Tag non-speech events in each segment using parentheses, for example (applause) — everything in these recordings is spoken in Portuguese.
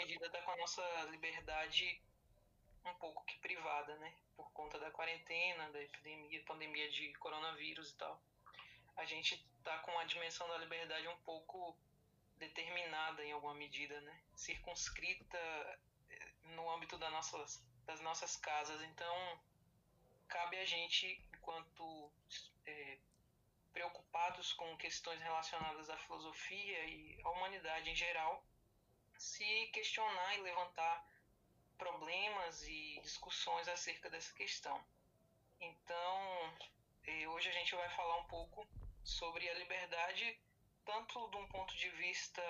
medida, está com a nossa liberdade um pouco que privada, né? Por conta da quarentena, da epidemia, pandemia de coronavírus e tal. A gente está com a dimensão da liberdade um pouco determinada em alguma medida, né? Circunscrita eh, no âmbito das nossas, das nossas casas. Então, cabe a gente, enquanto é, preocupados com questões relacionadas à filosofia e à humanidade em geral, se questionar e levantar problemas e discussões acerca dessa questão. Então, eh, hoje a gente vai falar um pouco sobre a liberdade, tanto de um ponto de vista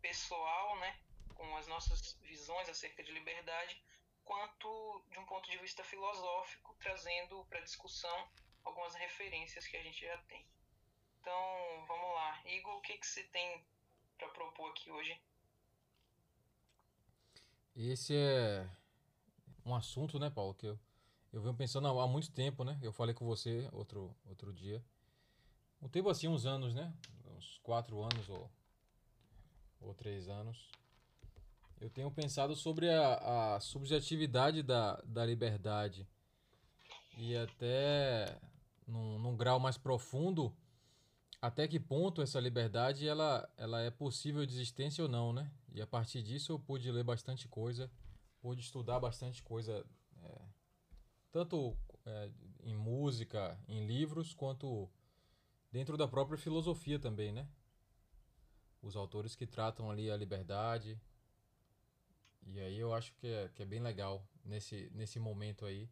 pessoal, né, com as nossas visões acerca de liberdade, quanto de um ponto de vista filosófico, trazendo para discussão algumas referências que a gente já tem. Então, vamos lá. Igor, o que, que você tem para propor aqui hoje? Esse é um assunto, né, Paulo, que eu, eu venho pensando há muito tempo, né? Eu falei com você outro, outro dia. Um tempo assim, uns anos, né? Uns quatro anos ou, ou três anos. Eu tenho pensado sobre a, a subjetividade da, da liberdade. E até num, num grau mais profundo, até que ponto essa liberdade ela, ela é possível de existência ou não, né? E a partir disso eu pude ler bastante coisa, pude estudar bastante coisa, é, tanto é, em música, em livros, quanto dentro da própria filosofia também, né? Os autores que tratam ali a liberdade. E aí eu acho que é, que é bem legal nesse, nesse momento aí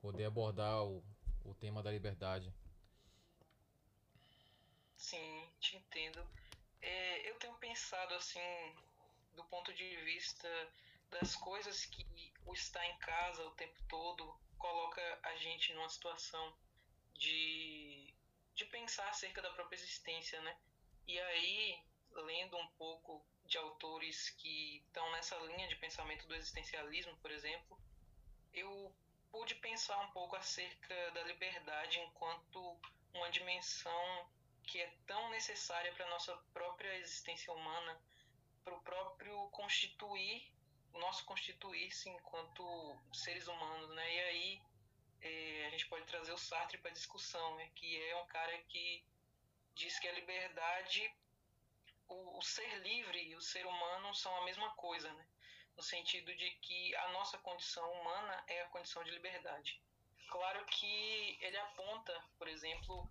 poder abordar o, o tema da liberdade. Sim, te entendo. É, eu tenho pensado assim, do ponto de vista das coisas que o estar em casa o tempo todo coloca a gente numa situação de, de pensar acerca da própria existência, né? E aí, lendo um pouco de autores que estão nessa linha de pensamento do existencialismo, por exemplo, eu pude pensar um pouco acerca da liberdade enquanto uma dimensão que é tão necessária para a nossa própria existência humana, para o próprio constituir, o nosso constituir-se enquanto seres humanos, né? E aí é, a gente pode trazer o Sartre para discussão, né? Que é um cara que diz que a liberdade, o, o ser livre e o ser humano são a mesma coisa, né? No sentido de que a nossa condição humana é a condição de liberdade. Claro que ele aponta, por exemplo,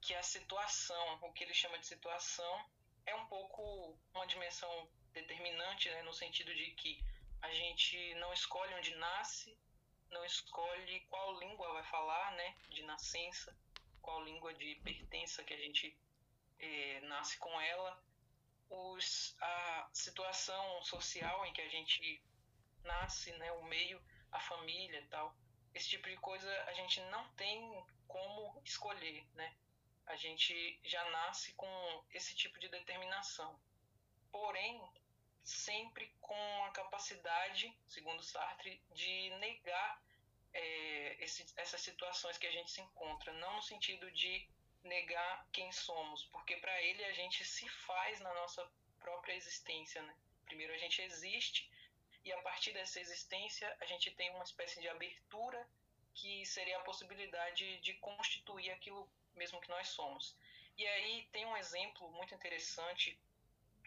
que a situação, o que ele chama de situação, é um pouco uma dimensão determinante, né, no sentido de que a gente não escolhe onde nasce, não escolhe qual língua vai falar, né, de nascença, qual língua de pertença que a gente eh, nasce com ela, os, a situação social em que a gente nasce, né, o meio, a família e tal, esse tipo de coisa a gente não tem como escolher, né? A gente já nasce com esse tipo de determinação. Porém, sempre com a capacidade, segundo Sartre, de negar é, esse, essas situações que a gente se encontra, não no sentido de negar quem somos, porque para ele a gente se faz na nossa própria existência. Né? Primeiro a gente existe e a partir dessa existência a gente tem uma espécie de abertura que seria a possibilidade de constituir aquilo mesmo que nós somos. E aí tem um exemplo muito interessante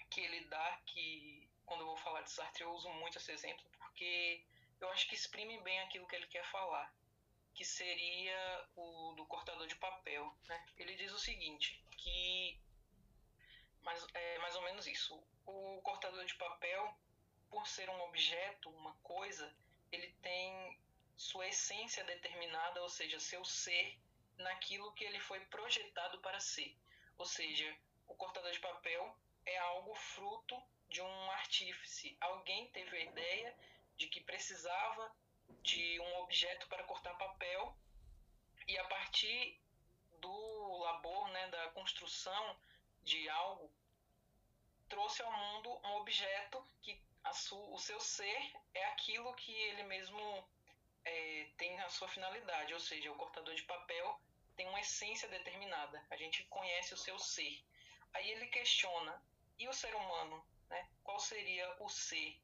que ele dá, que quando eu vou falar de Sartre eu uso muito esse exemplo, porque eu acho que exprime bem aquilo que ele quer falar, que seria o do cortador de papel. Né? Ele diz o seguinte, que mais, é mais ou menos isso. O cortador de papel, por ser um objeto, uma coisa, ele tem sua essência determinada, ou seja, seu ser naquilo que ele foi projetado para ser. Ou seja, o cortador de papel é algo fruto de um artífice. Alguém teve a ideia de que precisava de um objeto para cortar papel e a partir do labor, né, da construção de algo, trouxe ao mundo um objeto que o seu ser é aquilo que ele mesmo é, tem a sua finalidade, ou seja, o cortador de papel tem uma essência determinada. A gente conhece o seu ser. aí ele questiona, e o ser humano, né? Qual seria o ser?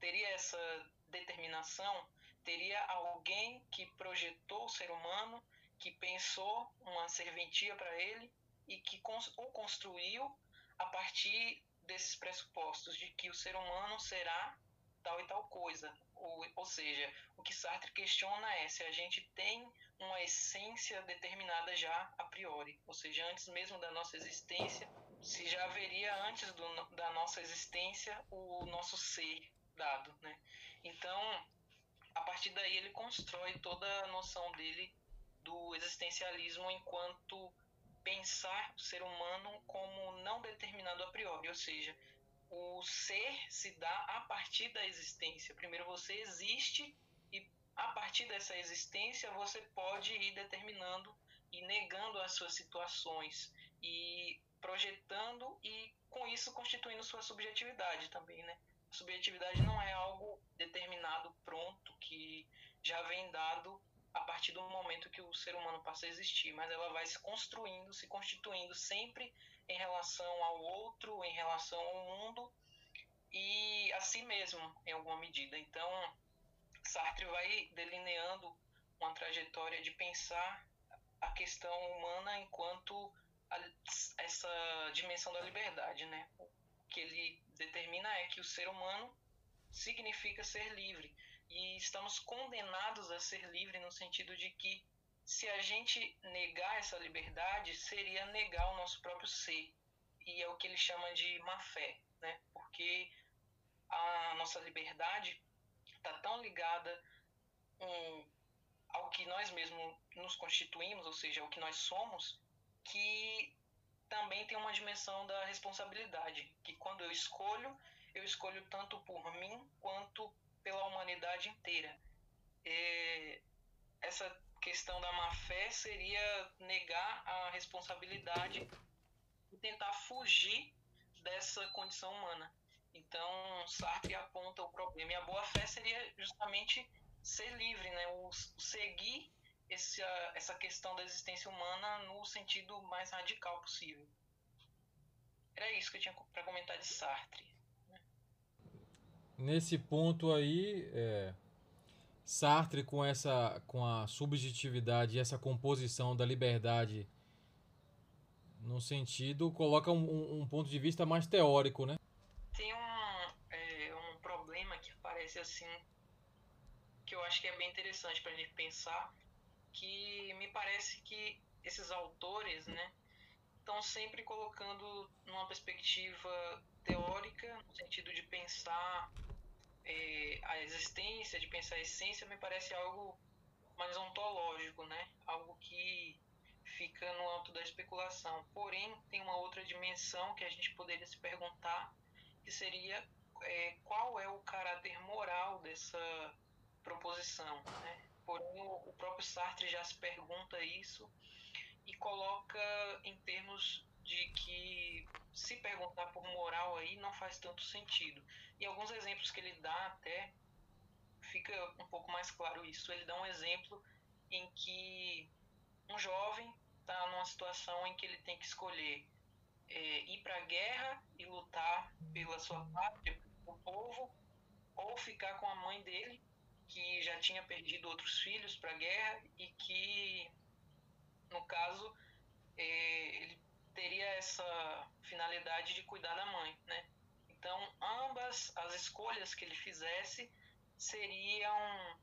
Teria essa determinação? Teria alguém que projetou o ser humano, que pensou uma serventia para ele e que o construiu a partir desses pressupostos de que o ser humano será tal e tal coisa. Ou, ou seja, o que Sartre questiona é se a gente tem uma essência determinada já a priori, ou seja, antes mesmo da nossa existência, se já haveria antes do, da nossa existência o nosso ser dado, né? Então, a partir daí ele constrói toda a noção dele do existencialismo enquanto pensar o ser humano como não determinado a priori, ou seja, o ser se dá a partir da existência. Primeiro você existe e a partir dessa existência você pode ir determinando e negando as suas situações e projetando e com isso constituindo sua subjetividade também, né? A subjetividade não é algo determinado, pronto, que já vem dado a partir do momento que o ser humano passa a existir, mas ela vai se construindo, se constituindo sempre em relação ao outro, em relação ao mundo e a si mesmo, em alguma medida. Então, Sartre vai delineando uma trajetória de pensar a questão humana enquanto a, essa dimensão da liberdade, né? O que ele determina é que o ser humano significa ser livre e estamos condenados a ser livre no sentido de que se a gente negar essa liberdade, seria negar o nosso próprio ser. E é o que ele chama de má fé, né? Porque a nossa liberdade está tão ligada um, ao que nós mesmos nos constituímos, ou seja, ao que nós somos, que também tem uma dimensão da responsabilidade, que quando eu escolho, eu escolho tanto por mim quanto pela humanidade inteira. É, essa questão da má fé seria negar a responsabilidade e tentar fugir dessa condição humana. Então, Sartre aponta o problema. E a boa fé seria justamente ser livre, né? o, o seguir essa, essa questão da existência humana no sentido mais radical possível. Era isso que eu tinha para comentar de Sartre nesse ponto aí, é, Sartre com essa com a subjetividade e essa composição da liberdade no sentido coloca um, um ponto de vista mais teórico, né? Tem um, é, um problema que aparece assim que eu acho que é bem interessante para a gente pensar que me parece que esses autores, né, estão sempre colocando numa perspectiva teórica, no sentido de pensar é, a existência, de pensar a essência, me parece algo mais ontológico, né? Algo que fica no alto da especulação. Porém, tem uma outra dimensão que a gente poderia se perguntar, que seria é, qual é o caráter moral dessa proposição, né? Porém, o, próprio Sartre já se pergunta isso e coloca em termos de que se perguntar por moral aí não faz tanto sentido. E alguns exemplos que ele dá até fica um pouco mais claro isso. Ele dá um exemplo em que um jovem está numa situação em que ele tem que escolher é, ir para a guerra e lutar pela sua pátria, pelo povo, ou ficar com a mãe dele, que já tinha perdido outros filhos para a guerra e que, no caso, é, ele teria essa finalidade de cuidar da mãe, né? Então, ambas as escolhas que ele fizesse seriam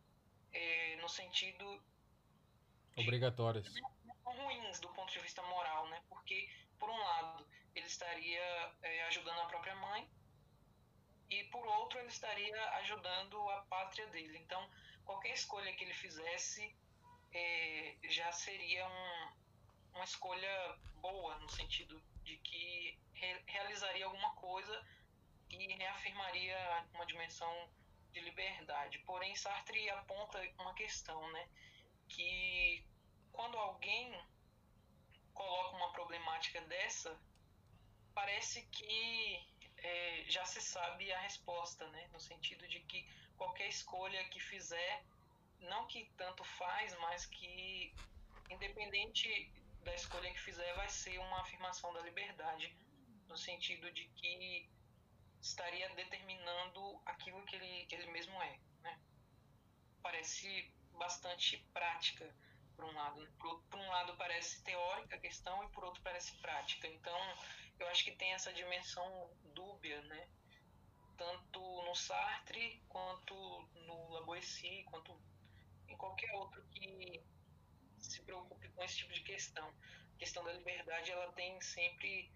é, no sentido obrigatórias ruins do ponto de vista moral, né? Porque por um lado ele estaria é, ajudando a própria mãe e por outro ele estaria ajudando a pátria dele. Então, qualquer escolha que ele fizesse é, já seria um, uma escolha boa, no sentido de que re realizaria alguma coisa e reafirmaria uma dimensão de liberdade. Porém, Sartre aponta uma questão, né? Que quando alguém coloca uma problemática dessa, parece que é, já se sabe a resposta, né? No sentido de que qualquer escolha que fizer, não que tanto faz, mas que independente da escolha que fizer vai ser uma afirmação da liberdade no sentido de que estaria determinando aquilo que ele, ele mesmo é. Né? Parece bastante prática, por um lado. Por, por um lado parece teórica a questão e por outro parece prática. Então, eu acho que tem essa dimensão dúbia, né? tanto no Sartre, quanto no Laboissy, quanto em qualquer outro que se preocupe com esse tipo de questão. A questão da liberdade, ela tem sempre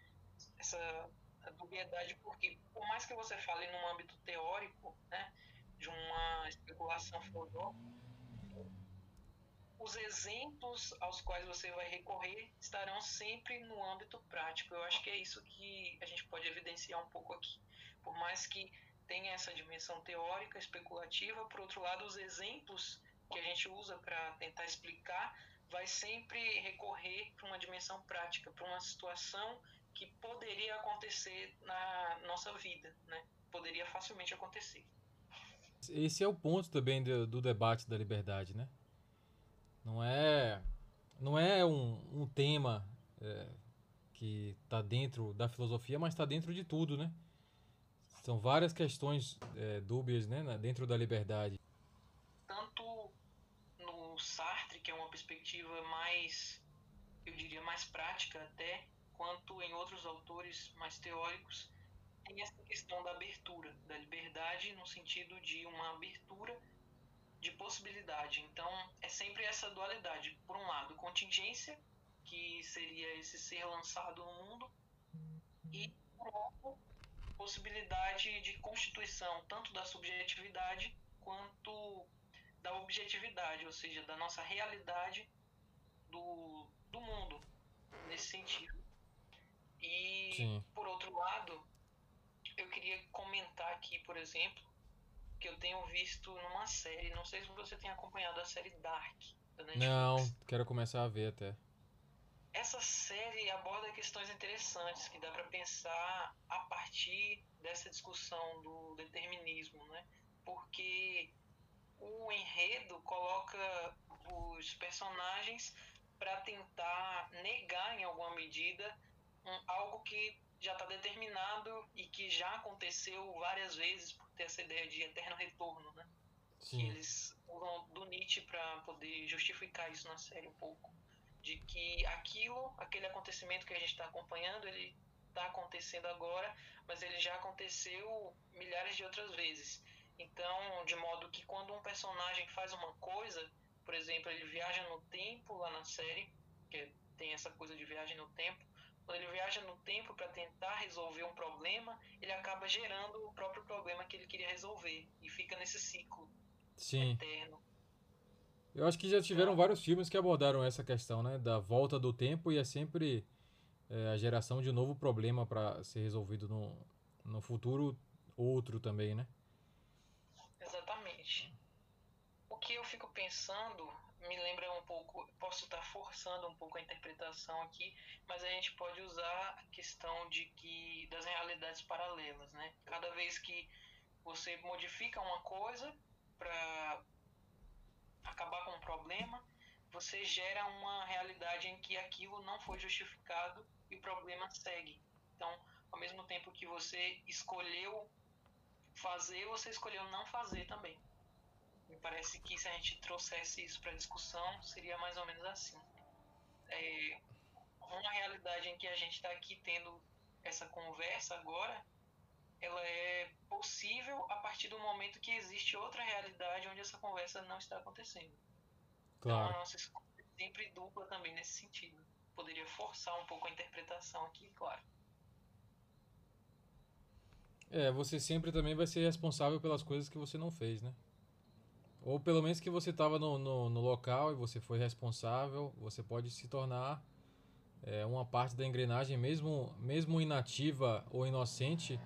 essa dubiedade, porque por mais que você fale num âmbito teórico, né, de uma especulação filosófica, os exemplos aos quais você vai recorrer estarão sempre no âmbito prático. Eu acho que é isso que a gente pode evidenciar um pouco aqui. Por mais que tenha essa dimensão teórica, especulativa, por outro lado, os exemplos que a gente usa para tentar explicar vai sempre recorrer para uma dimensão prática, para uma situação que poderia acontecer na nossa vida, né? Poderia facilmente acontecer. Esse é o ponto também do, do debate da liberdade, né? Não é, não é um, um tema é, que está dentro da filosofia, mas está dentro de tudo, né? São várias questões é, dúbias né, dentro da liberdade. No Sartre, que é uma perspectiva mais, eu diria, mais prática até, quanto em outros autores mais teóricos, tem essa questão da abertura, da liberdade no sentido de uma abertura de possibilidade. Então, é sempre essa dualidade. Por um lado, contingência, que seria esse ser lançado no mundo, e por outro, possibilidade de constituição tanto da subjetividade quanto da objetividade, ou seja, da nossa realidade do, do mundo, nesse sentido. E, Sim. por outro lado, eu queria comentar aqui, por exemplo, que eu tenho visto numa série, não sei se você tem acompanhado a série Dark da Netflix. Não, quero começar a ver até. Essa série aborda questões interessantes que dá para pensar a partir dessa discussão do determinismo, né? Porque o enredo coloca os personagens para tentar negar em alguma medida um, algo que já está determinado e que já aconteceu várias vezes por ter essa ideia de eterno retorno, né? Sim. Que eles usam do Nietzsche para poder justificar isso na série um pouco, de que aquilo, aquele acontecimento que a gente está acompanhando, ele está acontecendo agora, mas ele já aconteceu milhares de outras vezes. Então, de modo que quando um personagem faz uma coisa, por exemplo, ele viaja no tempo lá na série, que tem essa coisa de viagem no tempo, quando ele viaja no tempo para tentar resolver um problema, ele acaba gerando o próprio problema que ele queria resolver e fica nesse ciclo Sim. eterno. Eu acho que já tiveram então, vários filmes que abordaram essa questão, né, da volta do tempo e é sempre é, a geração de um novo problema para ser resolvido no, no futuro outro também, né? Exatamente. O que eu fico pensando me lembra um pouco, posso estar forçando um pouco a interpretação aqui, mas a gente pode usar a questão de que das realidades paralelas, né? Cada vez que você modifica uma coisa para acabar com um problema, você gera uma realidade em que aquilo não foi justificado e o problema segue. Então, ao mesmo tempo que você escolheu fazer, você escolheu não fazer também. Me parece que se a gente trouxesse isso para discussão, seria mais ou menos assim. É uma realidade em que a gente está aqui tendo essa conversa agora, ela é possível a partir do momento que existe outra realidade onde essa conversa não está acontecendo. Claro. Então a nossa escolha é sempre dupla também nesse sentido. Poderia forçar um pouco a interpretação aqui, claro. É, você sempre também vai ser responsável pelas coisas que você não fez, né? Ou pelo menos que você estava no, no, no, local e você foi responsável, você pode se tornar é, uma parte da engrenagem, mesmo, mesmo inativa ou inocente,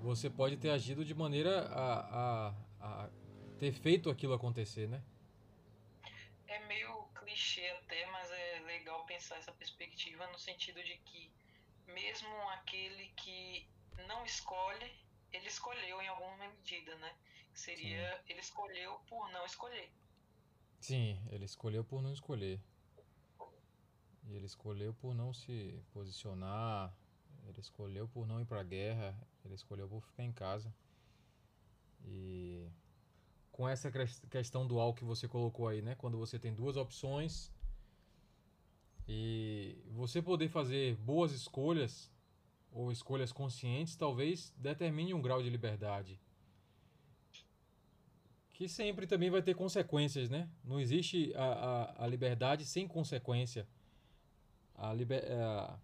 você pode ter agido de maneira a, a, a ter feito aquilo acontecer, né? É meio clichê até, mas é legal pensar essa perspectiva no sentido de que mesmo aquele que não escolhe, ele escolheu em alguma medida, né? Seria, Sim. ele escolheu por não escolher. Sim, ele escolheu por não escolher. E ele escolheu por não se posicionar, Ele escolheu por não ir para a guerra, ele escolheu por ficar em casa. E com essa questão dual que você colocou aí, né? Quando você tem duas opções e você poder fazer boas escolhas ou escolhas conscientes, talvez determine um grau de liberdade. Que sempre também vai ter consequências, né? Não existe a, a, a liberdade sem consequência. A liber, a,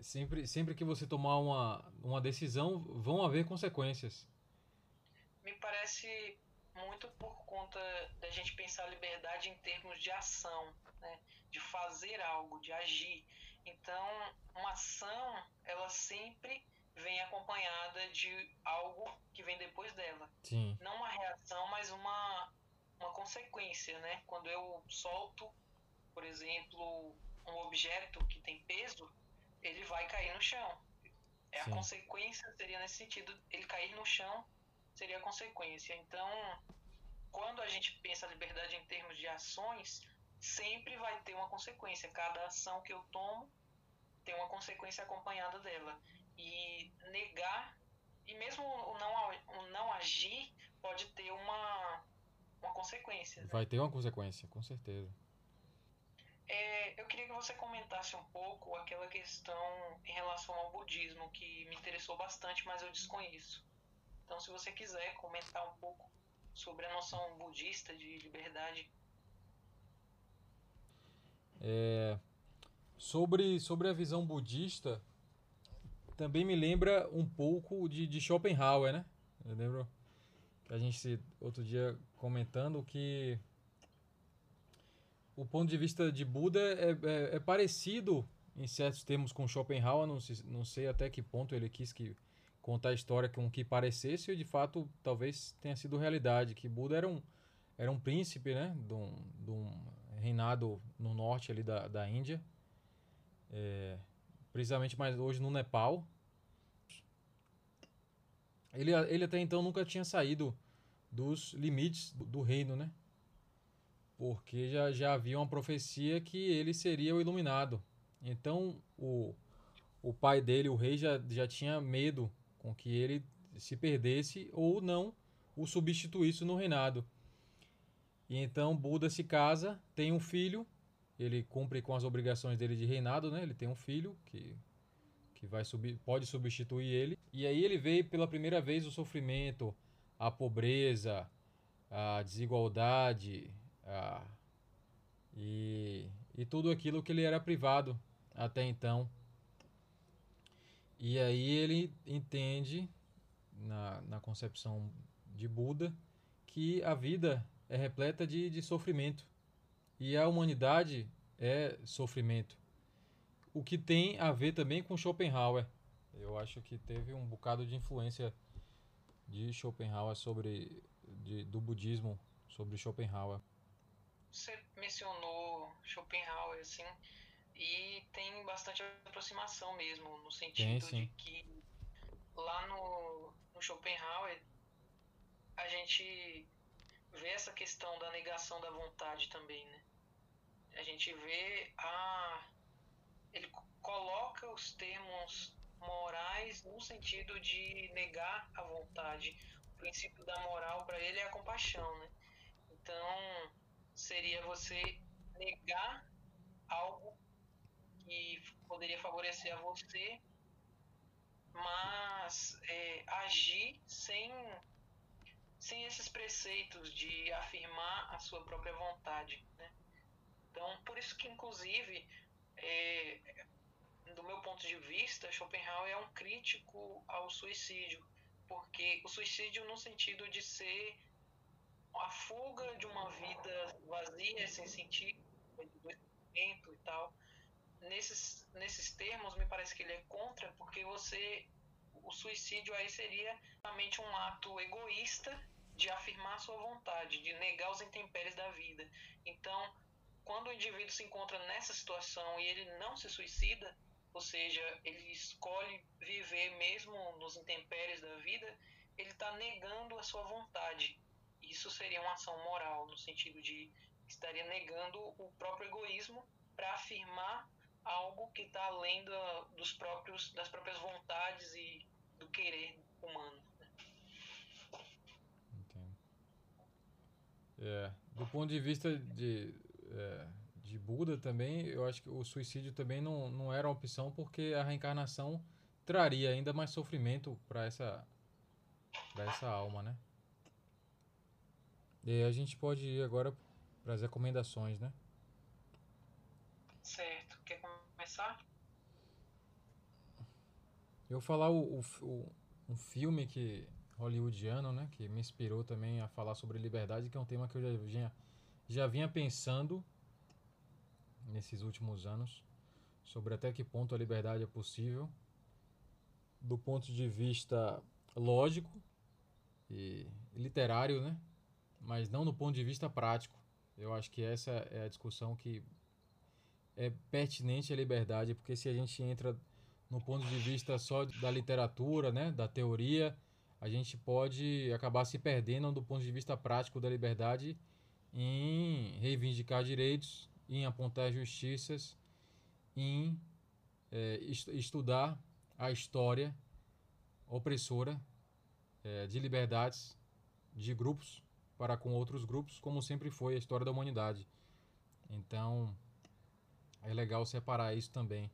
sempre, sempre que você tomar uma, uma decisão, vão haver consequências. Me parece muito por conta da gente pensar a liberdade em termos de ação, né? de fazer algo, de agir. Então, uma ação, ela sempre vem acompanhada de algo que vem depois dela. Sim. Não uma reação, mas uma, uma consequência, né? Quando eu solto, por exemplo, um objeto que tem peso, ele vai cair no chão. É a consequência seria nesse sentido, ele cair no chão seria a consequência. Então, quando a gente pensa a liberdade em termos de ações, sempre vai ter uma consequência. Cada ação que eu tomo tem uma consequência acompanhada dela. E negar, e mesmo o não, o não agir, pode ter uma, uma consequência. Né? Vai ter uma consequência, com certeza. É, eu queria que você comentasse um pouco aquela questão em relação ao budismo, que me interessou bastante, mas eu desconheço. Então, se você quiser comentar um pouco sobre a noção budista de liberdade. É, sobre, sobre a visão budista, também me lembra um pouco de, de Schopenhauer, né? Eu lembro que a gente outro dia comentando que o ponto de vista de Buda é, é, é parecido em certos termos com Schopenhauer, não sei, não sei até que ponto ele quis que contar a história com que parecesse e de fato talvez tenha sido realidade, que Buda era um, era um príncipe, né, de um, de um reinado no norte ali da, da Índia, é, precisamente mais hoje no Nepal. Ele, ele até então nunca tinha saído dos limites do, reino, né? porque já, já havia uma profecia que ele seria o iluminado. Então o, o pai dele, o rei, já, já tinha medo com que ele se perdesse ou não o substituísse no reinado. E então Buda se casa, tem um filho, ele cumpre com as obrigações dele de reinado, né? Ele tem um filho que, que vai pode substituir ele. E aí ele vê pela primeira vez o sofrimento, a pobreza, a desigualdade, ah, e, e tudo aquilo que ele era privado até então. E aí ele entende, na, na concepção de Buda, que a vida é repleta de, de sofrimento. E a humanidade é sofrimento. O que tem a ver também com Schopenhauer. Eu acho que teve um bocado de influência de Schopenhauer sobre de, do budismo sobre Schopenhauer você mencionou Schopenhauer, assim, e tem bastante aproximação mesmo, no sentido de que lá no, no Schopenhauer a gente vê essa questão da negação da vontade também, né? A gente vê a. Ele coloca os termos morais no sentido de negar a vontade. O princípio da moral para ele é a compaixão, né? Então, seria você negar algo que poderia favorecer a você, mas é, agir sem, sem esses preceitos de afirmar a sua própria vontade. Né? Então, por isso que, inclusive, é, do meu ponto de vista, Schopenhauer é um crítico ao suicídio, porque o suicídio no sentido de ser a fuga de uma vida vazia, sem sentido, e tal. Nesses, nesses termos, me parece que ele é contra, porque você. O suicídio aí seria realmente um ato egoísta de afirmar sua vontade, de negar os intempéries da vida. Então, quando o indivíduo se encontra nessa situação e ele não se suicida, ou seja, ele escolhe viver mesmo nos intempéries da vida, ele está negando a sua vontade isso seria uma ação moral, no sentido de estaria negando o próprio egoísmo para afirmar algo que está além da, dos próprios, das próprias vontades e do querer humano. Né? Entendo. É, do ponto de vista de, é, de Buda também, eu acho que o suicídio também não, não era uma opção porque a reencarnação traria ainda mais sofrimento para essa, essa alma, né? E a gente pode ir agora para as recomendações, né? Certo. Quer começar? Eu vou falar o, o, o, um filme que hollywoodiano, né, que me inspirou também a falar sobre liberdade, que é um tema que eu já vinha, já vinha pensando nesses últimos anos, sobre até que ponto a liberdade é possível, do ponto de vista lógico e literário, né, mas não do ponto de vista prático. Eu acho que essa é a discussão que é pertinente à liberdade, porque se a gente entra no ponto de vista só da literatura, né, da teoria, a gente pode acabar se perdendo do ponto de vista prático da liberdade em reivindicar direitos, em apontar justiças, em é, estudar a história opressora é, de liberdades de grupos para com outros grupos, como sempre foi a história da humanidade. Então, é legal separar isso também.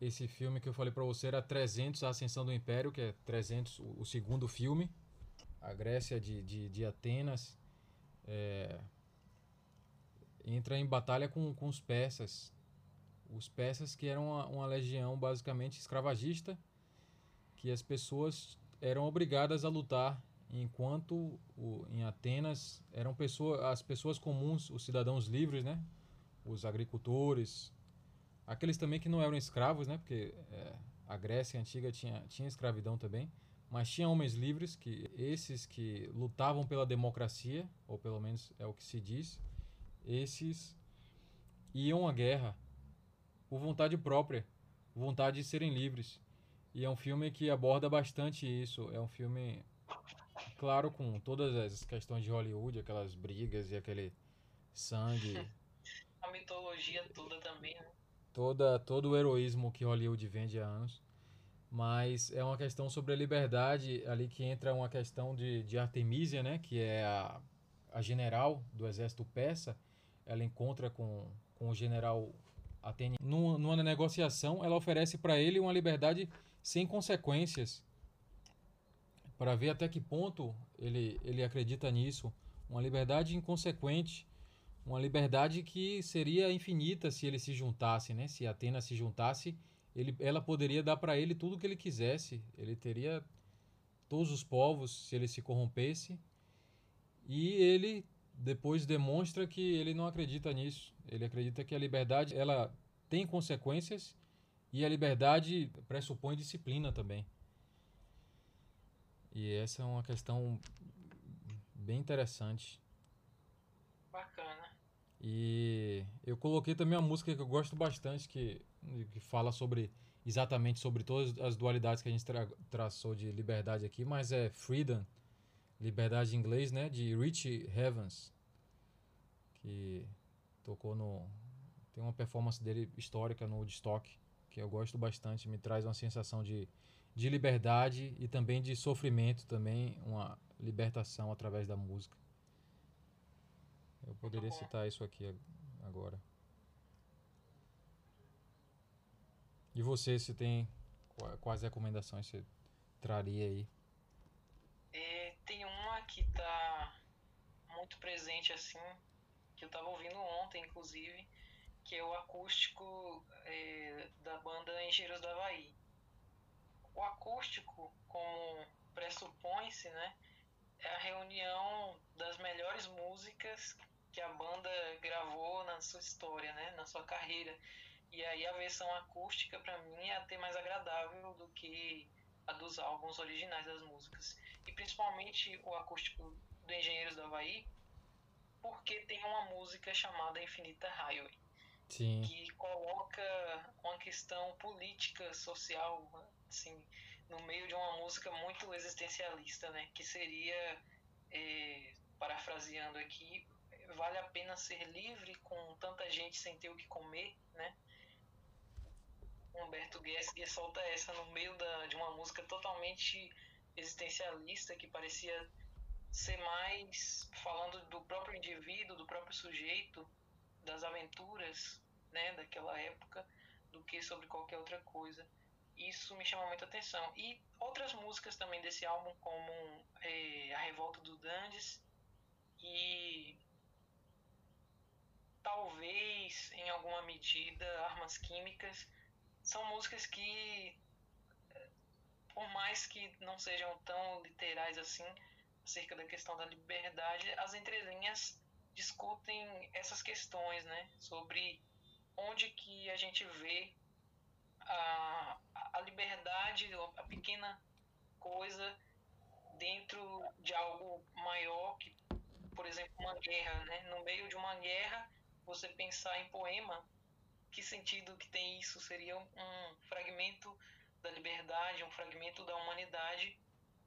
Esse filme que eu falei para você era 300, A Ascensão do Império, que é 300, o segundo filme. A Grécia de, de, de Atenas é, entra em batalha com, com os persas. Os persas que eram uma, uma legião basicamente escravagista, que as pessoas eram obrigadas a lutar enquanto o, em Atenas eram pessoas, as pessoas comuns, os cidadãos livres, né? os agricultores, aqueles também que não eram escravos, né? Porque é, a Grécia antiga tinha, tinha escravidão também, mas tinha homens livres, que esses que lutavam pela democracia, ou pelo menos é o que se diz, esses iam à guerra por vontade própria, vontade de serem livres. E é um filme que aborda bastante isso. É um filme, claro, com todas as questões de Hollywood, aquelas brigas e aquele sangue (laughs) a mitologia toda também, né? Toda, todo o heroísmo que Hollywood vende há anos. Mas é uma questão sobre a liberdade, ali que entra uma questão de, de Artemisia, né? Que é a, a general do exército persa. Ela encontra com, com o general Atene. Numa, numa negociação, ela oferece para ele uma liberdade sem consequências. Para ver até que ponto ele, ele acredita nisso. Uma liberdade inconsequente uma liberdade que seria infinita se ele se juntasse, né? Se Atena se juntasse, ele, ela poderia dar para ele tudo o que ele quisesse. Ele teria todos os povos se ele se corrompesse. E ele depois demonstra que ele não acredita nisso. Ele acredita que a liberdade ela tem consequências e a liberdade pressupõe disciplina também. E essa é uma questão bem interessante. Bacana. E eu coloquei também uma música que eu gosto bastante, que, que fala sobre exatamente sobre todas as dualidades que a gente tra traçou de liberdade aqui, mas é Freedom, liberdade em inglês, né, de Rich Evans, que tocou no tem uma performance dele histórica no Woodstock, que eu gosto bastante, me traz uma sensação de, de liberdade e também de sofrimento também, uma libertação através da música. Eu poderia citar isso aqui agora. E você, se tem quais recomendações você traria aí? É, tem uma que tá muito presente assim, que eu tava ouvindo ontem, inclusive, que é o acústico é, da banda Engenheiros do Havaí. O acústico, como pressupõe-se, né, é a reunião das melhores músicas que a banda gravou na sua história, né, na sua carreira. E aí a versão acústica para mim é até mais agradável do que a dos álbuns originais das músicas. E principalmente o acústico do Engenheiros do Havaí, porque tem uma música chamada Infinita Highway. Sim. que coloca uma questão política, social, assim, no meio de uma música muito existencialista, né? Que seria, é, parafraseando aqui, vale a pena ser livre com tanta gente sem ter o que comer, né? Humberto Gessinger solta essa no meio da, de uma música totalmente existencialista que parecia ser mais falando do próprio indivíduo, do próprio sujeito, das aventuras né, daquela época, do que sobre qualquer outra coisa. Isso me chama muita atenção. E outras músicas também desse álbum, como é, A Revolta do Dandes e talvez, em alguma medida, Armas Químicas, são músicas que, por mais que não sejam tão literais assim, acerca da questão da liberdade, as entrelinhas discutem essas questões, né? Sobre onde que a gente vê a, a liberdade, a pequena coisa dentro de algo maior que, por exemplo, uma guerra, né? No meio de uma guerra, você pensar em poema, que sentido que tem isso? Seria um fragmento da liberdade, um fragmento da humanidade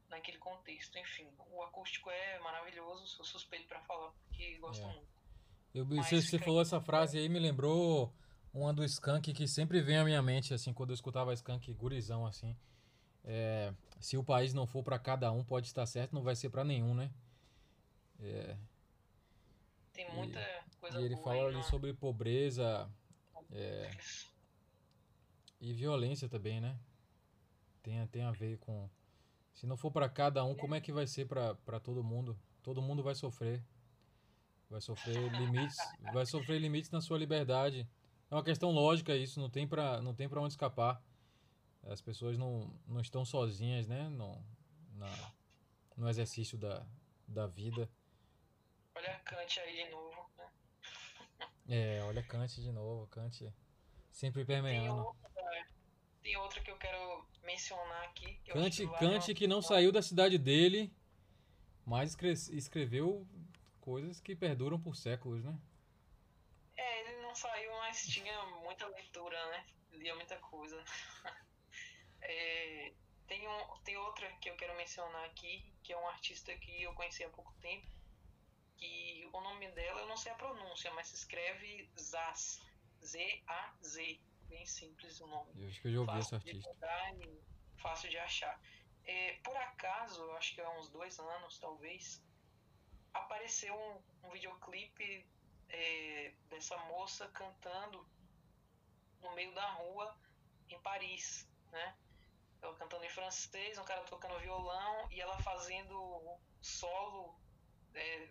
naquele contexto. Enfim, o acústico é maravilhoso, sou suspeito para falar porque gosto é. muito. Eu, você, você falou essa frase aí, me lembrou uma do Skank que sempre vem à minha mente, assim, quando eu escutava Skank gurizão, assim. É, se o país não for para cada um, pode estar certo, não vai ser para nenhum, né? É, Tem muita e, coisa E ele boa fala aí, ali né? sobre pobreza é, e violência também, né? Tem, tem a ver com. Se não for para cada um, como é que vai ser para todo mundo? Todo mundo vai sofrer. Vai sofrer limites, vai sofrer limites na sua liberdade. É uma questão lógica isso, não tem para não tem para onde escapar. As pessoas não, não estão sozinhas, né? No, na, no exercício da, da vida. Olha Kant aí de novo? É, olha Kant de novo, Kant sempre Tem permeando. outra, tem outra que eu quero mencionar aqui. Que Kant, Kant que não saiu da cidade dele, mas escre- escreveu coisas que perduram por séculos, né? É, ele não saiu, mas tinha muita leitura, né? Lia muita coisa. (laughs) É, tem, um, tem outra que eu quero mencionar aqui, que é um artista que eu conheci há pouco tempo, que o nome dela eu não sei a pronúncia, mas se escreve Zaz. Z-A-Z. Bem simples o nome. Eu acho que eu já ouvi Fácil de artista. pegar e fácil de achar. É, por acaso, acho que há uns dois anos, talvez, apareceu um, um videoclipe é, dessa moça cantando no meio da rua em Paris, né? Ela cantando em francês, um cara tocando violão e ela fazendo solo é,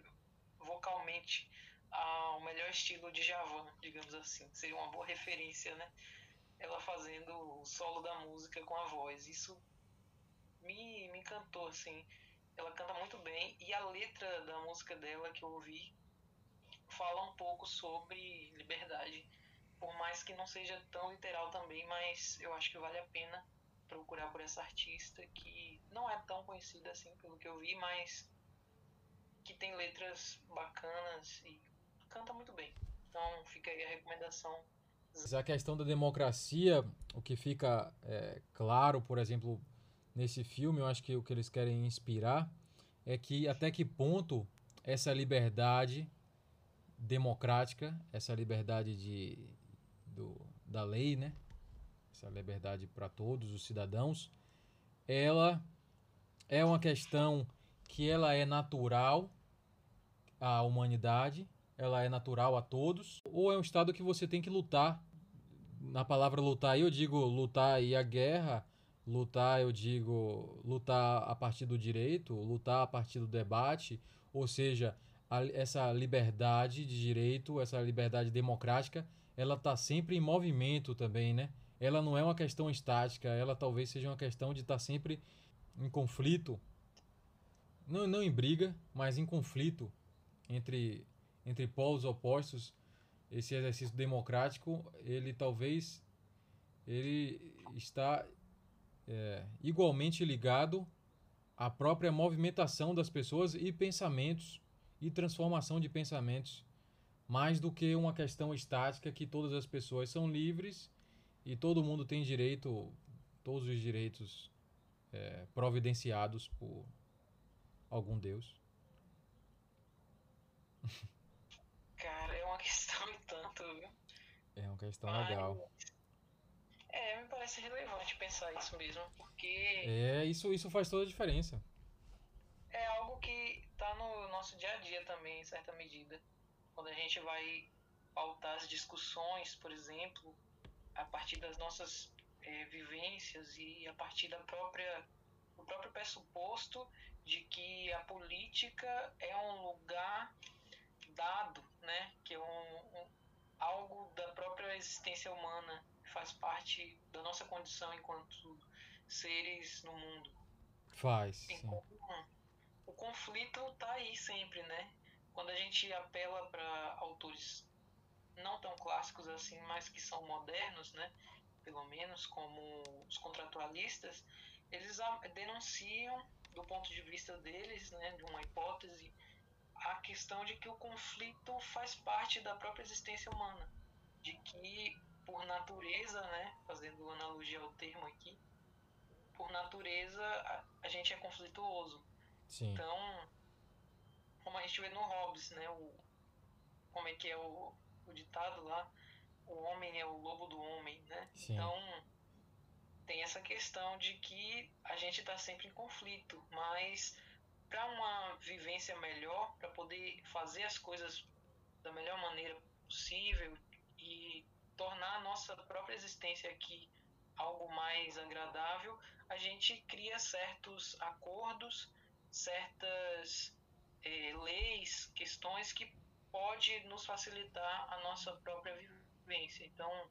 vocalmente ao melhor estilo de Javan, digamos assim. Seria uma boa referência, né? Ela fazendo o solo da música com a voz. Isso me, me encantou, assim. Ela canta muito bem e a letra da música dela que eu ouvi fala um pouco sobre liberdade. Por mais que não seja tão literal também, mas eu acho que vale a pena procurar por essa artista que não é tão conhecida assim, pelo que eu vi, mas que tem letras bacanas e canta muito bem. Então fica aí a recomendação. A questão da democracia, o que fica é, claro, por exemplo, nesse filme, eu acho que o que eles querem inspirar é que até que ponto essa liberdade democrática, essa liberdade de, do, da lei, né? Essa liberdade para todos os cidadãos, ela é uma questão que ela é natural à humanidade, ela é natural a todos, ou é um estado que você tem que lutar. Na palavra lutar eu digo lutar aí a guerra, lutar eu digo lutar a partir do direito, lutar a partir do debate, ou seja, a- essa liberdade de direito, essa liberdade democrática, ela está sempre em movimento também, né? Ela não é uma questão estática, ela talvez seja uma questão de estar sempre em conflito, não, não em briga, mas em conflito entre, entre polos opostos. Esse exercício democrático, ele talvez ele está é, igualmente ligado à própria movimentação das pessoas e pensamentos e transformação de pensamentos, mais do que uma questão estática que todas as pessoas são livres e todo mundo tem direito, todos os direitos é, providenciados por algum Deus. Cara, é uma questão e tanto, viu? É uma questão Mas legal. É, me parece relevante pensar isso mesmo, porque É, isso, isso faz toda a diferença. é algo que está no nosso dia a dia também, em certa medida. Quando a gente vai pautar as discussões, por exemplo, a partir das nossas eh, vivências e a partir da própria, do próprio pressuposto de que a política é um lugar dado, né? que é um, um- algo da própria existência humana, faz parte da nossa condição enquanto seres no mundo. Faz. Então, o conflito tá aí sempre, né? Quando a gente apela para autores não tão clássicos assim, mas que são modernos, né? Pelo menos como os contratualistas, eles denunciam do ponto de vista deles, né, de uma hipótese, a questão de que o conflito faz parte da própria existência humana, de que por natureza, né, fazendo analogia ao termo aqui, por natureza a, a gente é conflituoso. Sim. Então, como a gente vê no Hobbes, né? O, como é que é o, o ditado lá? O homem é o lobo do homem, né? Sim. Então, tem essa questão de que a gente está sempre em conflito, mas para uma vivência melhor, para poder fazer as coisas da melhor maneira possível e tornar a nossa própria existência aqui algo mais agradável, a gente cria certos acordos, certas eh, leis, questões que pode nos facilitar a nossa própria vivência. Então,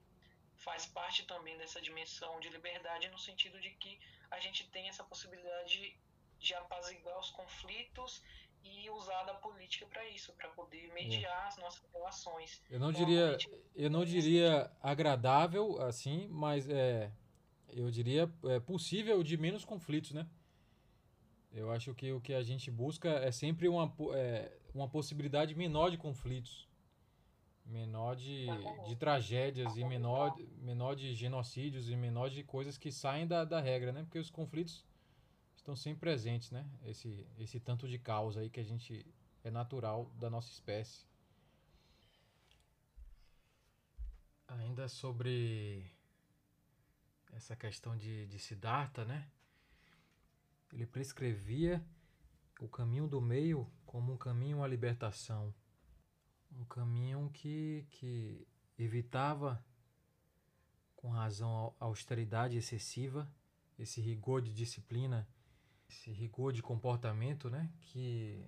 faz parte também dessa dimensão de liberdade no sentido de que a gente tem essa possibilidade de apaziguar os conflitos e usar da política para isso, para poder mediar as nossas relações. Eu não diria, eu não diria agradável assim, mas é, eu diria é possível de menos conflitos, né? Eu acho que o que a gente busca é sempre uma, é, uma possibilidade menor de conflitos, menor de, de tragédias e menor, menor de genocídios e menor de coisas que saem da, da regra, né? Porque os conflitos estão sempre presentes, né? Esse, esse tanto de caos aí que a gente é natural da nossa espécie. Ainda sobre essa questão de, de Siddhartha, né? Ele prescrevia o caminho do meio como um caminho à libertação. Um caminho que, que evitava, com razão à austeridade excessiva, esse rigor de disciplina, esse rigor de comportamento, né? Que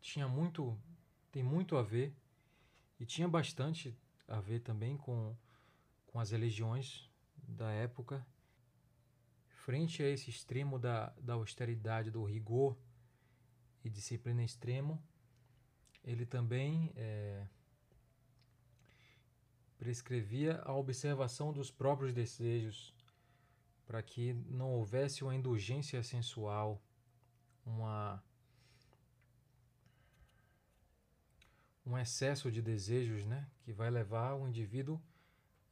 tinha muito, tem muito a ver, e tinha bastante a ver também com, com as religiões da época. Frente a esse extremo da, da austeridade, do rigor e disciplina extremo, ele também eh, prescrevia a observação dos próprios desejos, para que não houvesse uma indulgência sensual, uma um excesso de desejos, né, que vai levar o indivíduo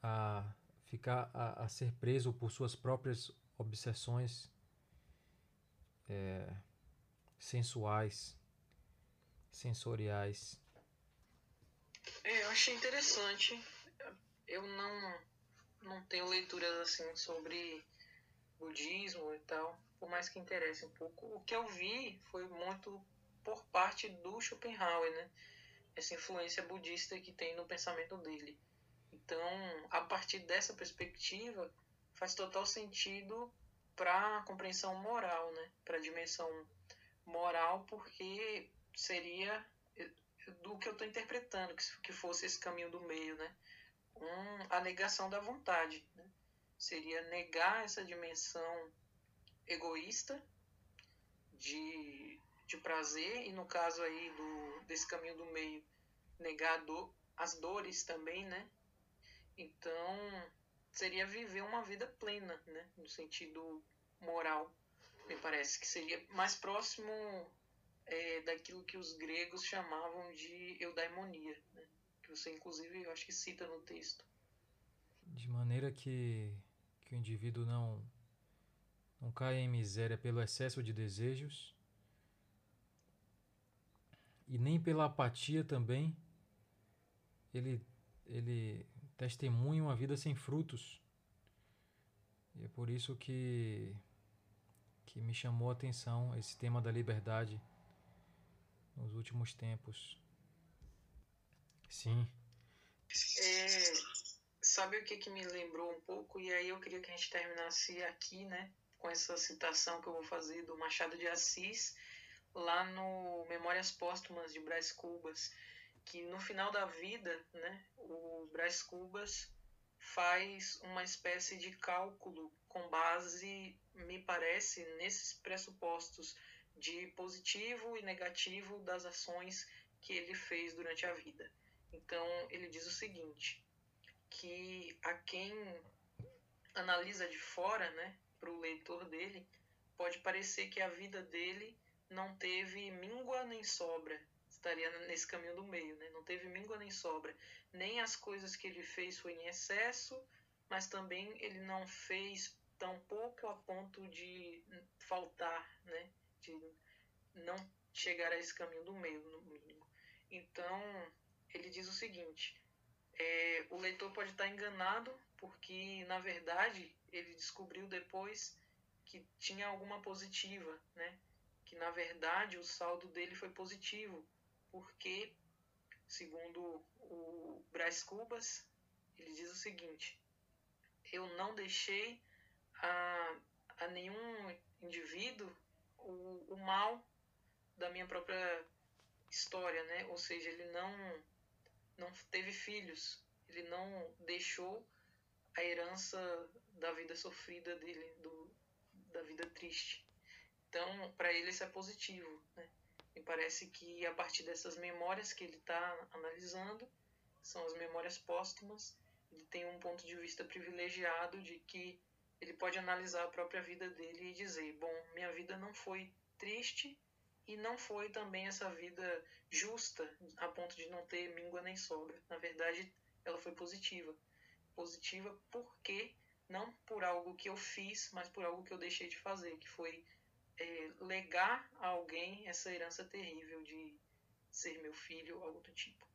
a ficar a, a ser preso por suas próprias obsessões é, sensuais, sensoriais. É, eu achei interessante. Eu não, não tenho leituras assim sobre budismo e tal, por mais que interesse um pouco. O que eu vi foi muito por parte do Schopenhauer, né? Essa influência budista que tem no pensamento dele. Então, a partir dessa perspectiva, faz total sentido para a compreensão moral, né? Para a dimensão moral, porque seria do que eu estou interpretando, que, que fosse esse caminho do meio, né? Um, a negação da vontade, né? Seria negar essa dimensão egoísta de, de prazer, e no caso aí do, desse caminho do meio, negar do, as dores também, né? Então, seria viver uma vida plena, né? No sentido moral, me parece que seria mais próximo é, daquilo que os gregos chamavam de eudaimonia, né? que você inclusive eu acho que cita no texto. De maneira que, que o indivíduo não, não caia em miséria pelo excesso de desejos e nem pela apatia também, ele, ele testemunha uma vida sem frutos. E é por isso que que me chamou a atenção esse tema da liberdade nos últimos tempos. Sim. É, sabe o que, que me lembrou um pouco? E aí eu queria que a gente terminasse aqui, né? Com essa citação que eu vou fazer do Machado de Assis, lá no Memórias Póstumas de Brás Cubas, que no final da vida, né, o Brás Cubas faz uma espécie de cálculo com base, me parece, nesses pressupostos de positivo e negativo das ações que ele fez durante a vida. Então, ele diz o seguinte, que a quem analisa de fora, né, para o leitor dele, pode parecer que a vida dele não teve míngua nem sobra, estaria nesse caminho do meio, né? Não teve míngua nem sobra. Nem as coisas que ele fez foi em excesso, mas também ele não fez tão pouco a ponto de faltar, né? De não chegar a esse caminho do meio, no mínimo. Então, ele diz o seguinte: é, o leitor pode estar enganado, porque na verdade ele descobriu depois que tinha alguma positiva, né? Que na verdade o saldo dele foi positivo, porque, segundo o Brás Cubas, ele diz o seguinte: eu não deixei a, a nenhum indivíduo o, o mal da minha própria história, né? Ou seja, ele não não teve filhos, ele não deixou a herança da vida sofrida dele, do, da vida triste. Então, para ele isso é positivo, né? Me parece que a partir dessas memórias que ele está analisando, são as memórias póstumas, ele tem um ponto de vista privilegiado de que ele pode analisar a própria vida dele e dizer: bom, minha vida não foi triste e não foi também essa vida justa a ponto de não ter míngua nem sobra. Na verdade, ela foi positiva. Positiva porque não por algo que eu fiz, mas por algo que eu deixei de fazer, que foi é, legar a alguém essa herança terrível de ser meu filho, algo do tipo.